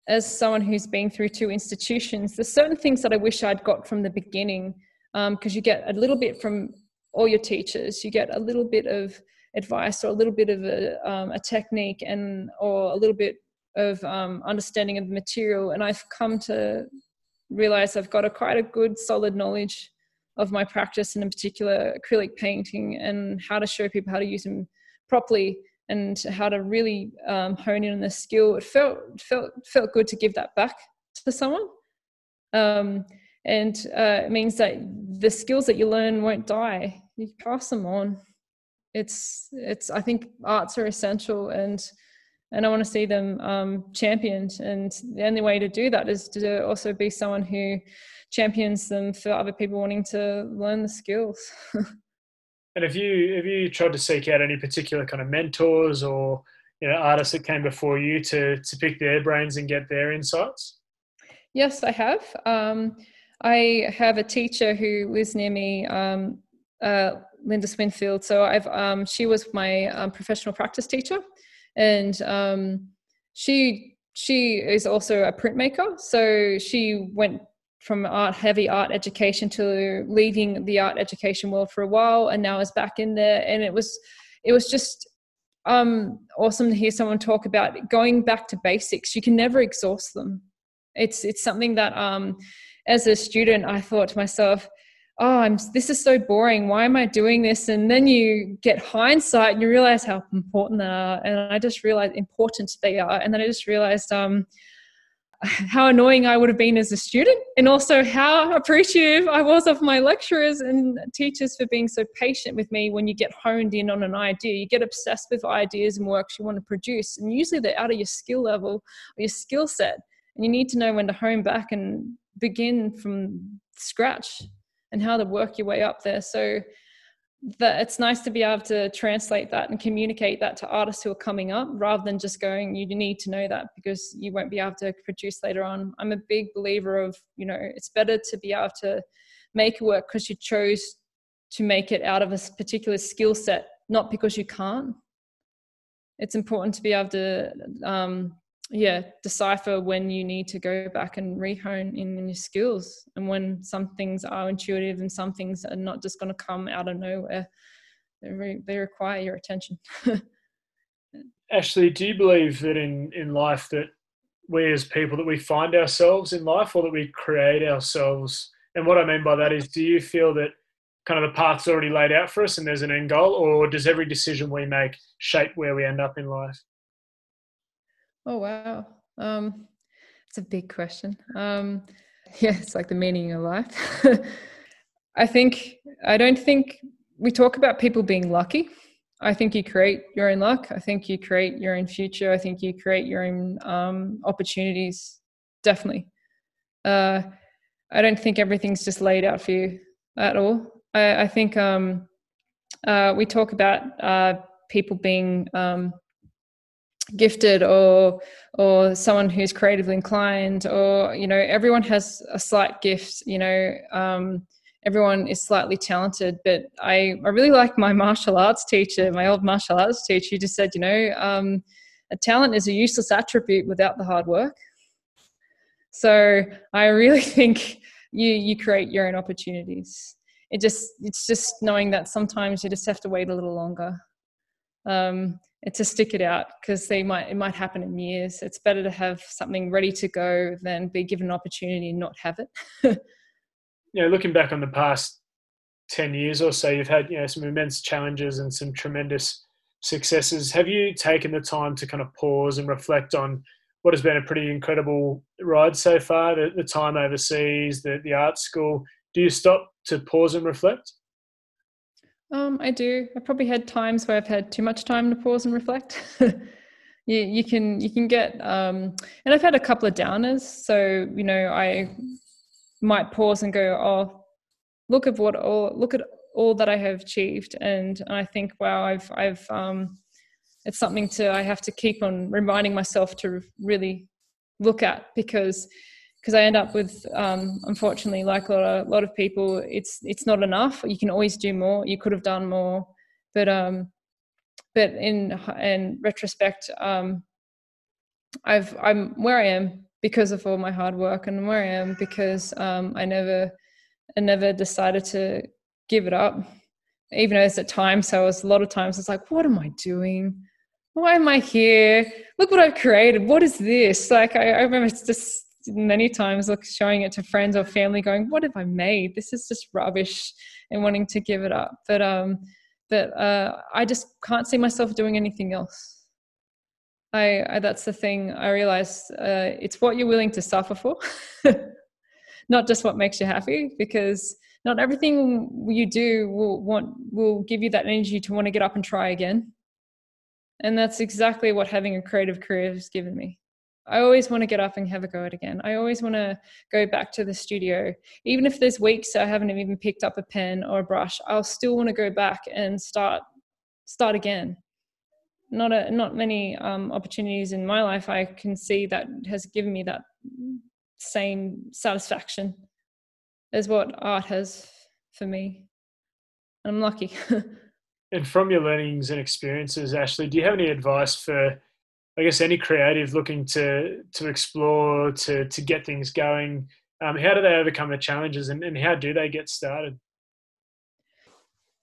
as someone who's been through two institutions, there's certain things that I wish I'd got from the beginning because um, you get a little bit from all your teachers. You get a little bit of advice or a little bit of a, um, a technique and or a little bit of um, understanding of the material. And I've come to realize I've got a quite a good solid knowledge of my practice and in particular acrylic painting and how to show people how to use them properly and how to really um, hone in on the skill. It felt felt felt good to give that back to someone, um, and uh, it means that the skills that you learn won't die. You pass them on. It's it's. I think arts are essential, and and I want to see them um, championed. And the only way to do that is to also be someone who champions them for other people wanting to learn the skills. and have you have you tried to seek out any particular kind of mentors or you know artists that came before you to to pick their brains and get their insights? Yes, I have. Um, I have a teacher who lives near me, um, uh, Linda Swinfield. So I've um, she was my um, professional practice teacher, and um, she she is also a printmaker. So she went from art heavy art education to leaving the art education world for a while and now is back in there and it was it was just um awesome to hear someone talk about going back to basics you can never exhaust them it's it's something that um as a student i thought to myself oh i'm this is so boring. Why am i doing this? And then you get hindsight and you realize how important they are. And i just realized important they are. And then i just realized um how annoying I would have been as a student, and also how appreciative I was of my lecturers and teachers for being so patient with me when you get honed in on an idea. You get obsessed with ideas and works you want to produce, and usually they're out of your skill level or your skill set, and you need to know when to hone back and begin from scratch and how to work your way up there. So that it's nice to be able to translate that and communicate that to artists who are coming up rather than just going you need to know that because you won't be able to produce later on i'm a big believer of you know it's better to be able to make it work because you chose to make it out of a particular skill set not because you can't it's important to be able to um, yeah decipher when you need to go back and rehone in, in your skills and when some things are intuitive and some things are not just going to come out of nowhere they, re- they require your attention. Ashley do you believe that in in life that we as people that we find ourselves in life or that we create ourselves? And what i mean by that is do you feel that kind of the path's already laid out for us and there's an end goal or does every decision we make shape where we end up in life Oh wow, um, it's a big question. Um, yeah, it's like the meaning of life. I think I don't think we talk about people being lucky. I think you create your own luck. I think you create your own future. I think you create your own um, opportunities. Definitely. Uh, I don't think everything's just laid out for you at all. I, I think um, uh, we talk about uh, people being um, gifted or or someone who's creatively inclined or you know everyone has a slight gift you know um, everyone is slightly talented but I, I really like my martial arts teacher my old martial arts teacher who just said you know um, a talent is a useless attribute without the hard work. So i really think you you create your own opportunities. It just it's just knowing that sometimes you just have to wait a little longer. Um, to stick it out because they might it might happen in years. It's better to have something ready to go than be given an opportunity and not have it. you know, looking back on the past ten years or so, you've had you know some immense challenges and some tremendous successes. Have you taken the time to kind of pause and reflect on what has been a pretty incredible ride so far? The, the time overseas, the the art school. Do you stop to pause and reflect? Um, I do. I've probably had times where I've had too much time to pause and reflect. you, you can you can get um, and I've had a couple of downers. So you know I might pause and go, oh, look at what all look at all that I have achieved, and I think, wow, I've I've um, it's something to I have to keep on reminding myself to really look at because because I end up with, um, unfortunately, like a lot, of, a lot of people, it's it's not enough. You can always do more. You could have done more, but um, but in in retrospect, um, I've I'm where I am because of all my hard work, and where I am because um, I never I never decided to give it up, even though it's at times. So it was a lot of times it's like, what am I doing? Why am I here? Look what I've created. What is this? Like I, I remember it's just many times like showing it to friends or family going what have i made this is just rubbish and wanting to give it up but um but uh, I just can't see myself doing anything else. I, I that's the thing I realize Uh, it's what you're willing to suffer for, not just what makes you happy. Because not everything you do will want will give you that energy to want to get up and try again. And that's exactly what having a creative career has given me. I always want to get up and have a go at again. I always want to go back to the studio. Even if there's weeks I haven't even picked up a pen or a brush, I'll still want to go back and start start again. Not a not many um, opportunities in my life I can see that has given me that same satisfaction as what art has for me. I'm lucky. and from your learnings and experiences, Ashley, do you have any advice for I guess any creative looking to to explore to to get things going, um, how do they overcome the challenges and, and how do they get started?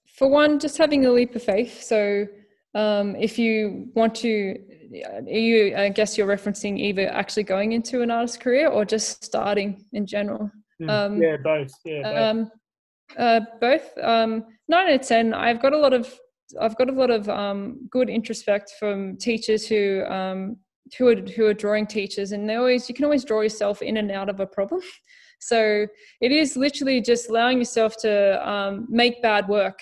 For one, just having a leap of faith. So um, if you want to, you I guess you're referencing either actually going into an artist career or just starting in general. Mm, um, yeah, both. Yeah, both. Um, uh, both. Um, nine out of ten. I've got a lot of I've got a lot of um, good introspect from teachers who um, who are who are drawing teachers, and they always you can always draw yourself in and out of a problem. So it is literally just allowing yourself to um, make bad work,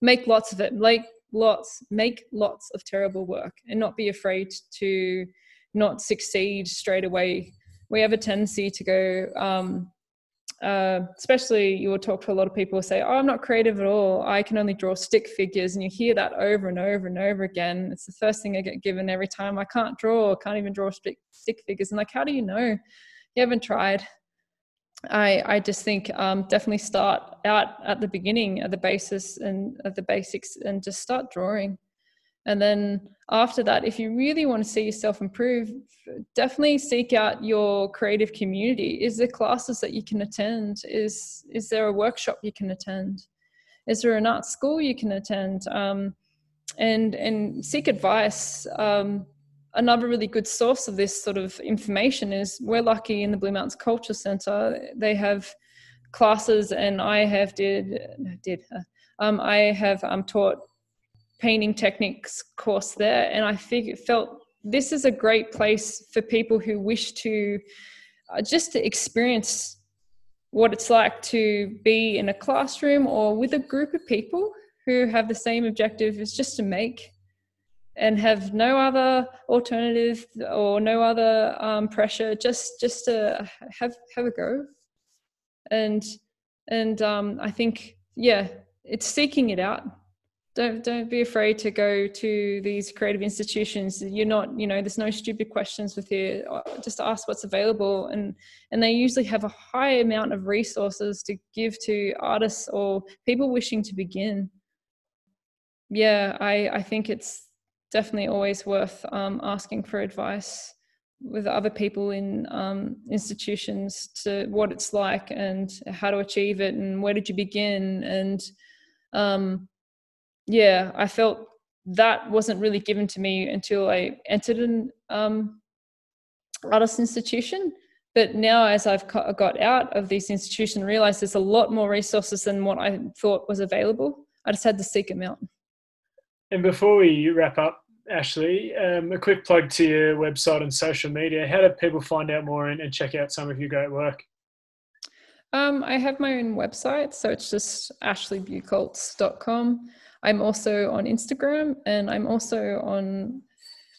make lots of it, like lots, make lots of terrible work, and not be afraid to not succeed straight away. We have a tendency to go um, uh, especially you will talk to a lot of people who say, "Oh, I'm not creative at all. I can only draw stick figures," and you hear that over and over and over again. It's the first thing I get given every time. I can't draw. can't even draw stick stick figures. And like, how do you know? You haven't tried. I I just think um, definitely start out at the beginning, at the basis and at the basics, and just start drawing. And then after that, if you really want to see yourself improve, definitely seek out your creative community. Is there classes that you can attend? Is is there a workshop you can attend? Is there an art school you can attend? Um, and and seek advice. Um, another really good source of this sort of information is we're lucky in the Blue Mountains Culture Center. They have classes, and I have did did uh, um, I have um, taught painting techniques course there, and I figured, felt this is a great place for people who wish to uh, just to experience what it's like to be in a classroom or with a group of people who have the same objective is just to make and have no other alternative or no other um, pressure just just to have have a go. And and um, i think yeah it's seeking it out don't don't be afraid to go to these creative institutions. You're not you know there's no stupid questions with here uh, just ask what's available. And and they usually have a high amount of resources to give to artists or people wishing to begin. Yeah i i think it's definitely always worth um, asking for advice with other people in um, institutions to what it's like and how to achieve it and where did you begin and um, yeah, I felt that wasn't really given to me until I entered an um, artist institution. But now, as I've got out of these institutions, realized there's a lot more resources than what I thought was available. I just had to seek them out. And before we wrap up, Ashley, um, a quick plug to your website and social media. How do people find out more and, and check out some of your great work? Um, I have my own website, so it's just ashleybucholtz.com. I'm also on Instagram and I'm also on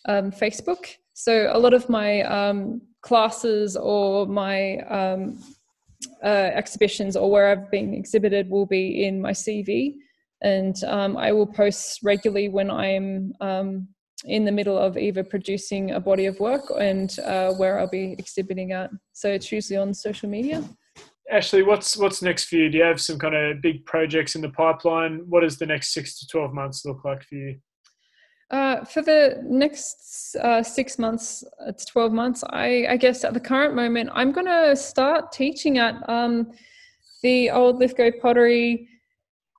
um, Facebook. So a lot of my um, classes or my um, uh, exhibitions or where I've been exhibited will be in my CV, and um, I will post regularly when I'm um, in the middle of either producing a body of work and uh, where I'll be exhibiting at. So it's usually on social media. Ashley, what's what's next for you? Do you have some kind of big projects in the pipeline? What does the next six to twelve months look like for you? Uh, for the next uh, six months to 12 months, I, I, guess at the current moment, I'm going to start teaching at um, the Old Lithgow Pottery,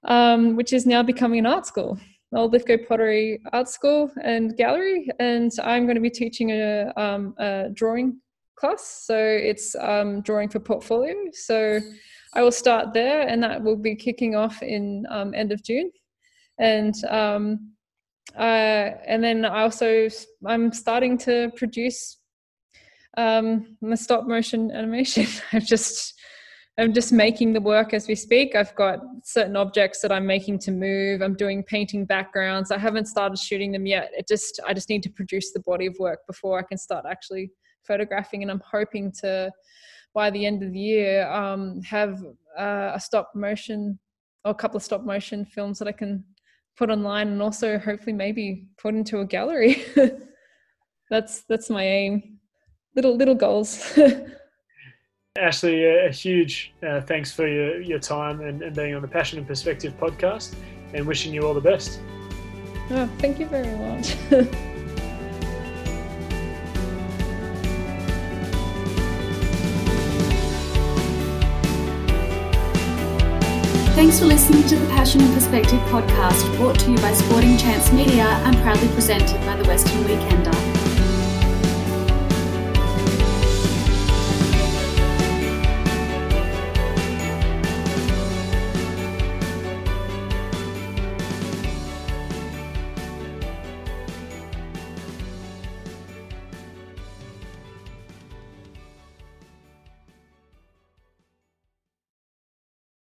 um, which is now becoming an art school, Old Lithgow Pottery Art School and Gallery. And I'm going to be teaching a, um, a drawing class. So it's um, drawing for portfolio. So I will start there, and that will be kicking off in um, end of June. and um, uh, and then I also I'm starting to produce um, my stop motion animation. I've just I'm just making the work as we speak. I've got certain objects that I'm making to move. I'm doing painting backgrounds. I haven't started shooting them yet. It just I just need to produce the body of work before I can start actually photographing. And I'm hoping to by the end of the year um, have uh, a stop motion or a couple of stop motion films that I can put online and also hopefully maybe put into a gallery. that's that's my aim. Little little goals. Ashley, a huge uh, thanks for your, your time and, and being on the Passion and Perspective podcast and wishing you all the best. Oh, thank you very much. Thanks for listening to the Passion and Perspective podcast brought to you by Sporting Chance Media and proudly presented by the Western Weekender.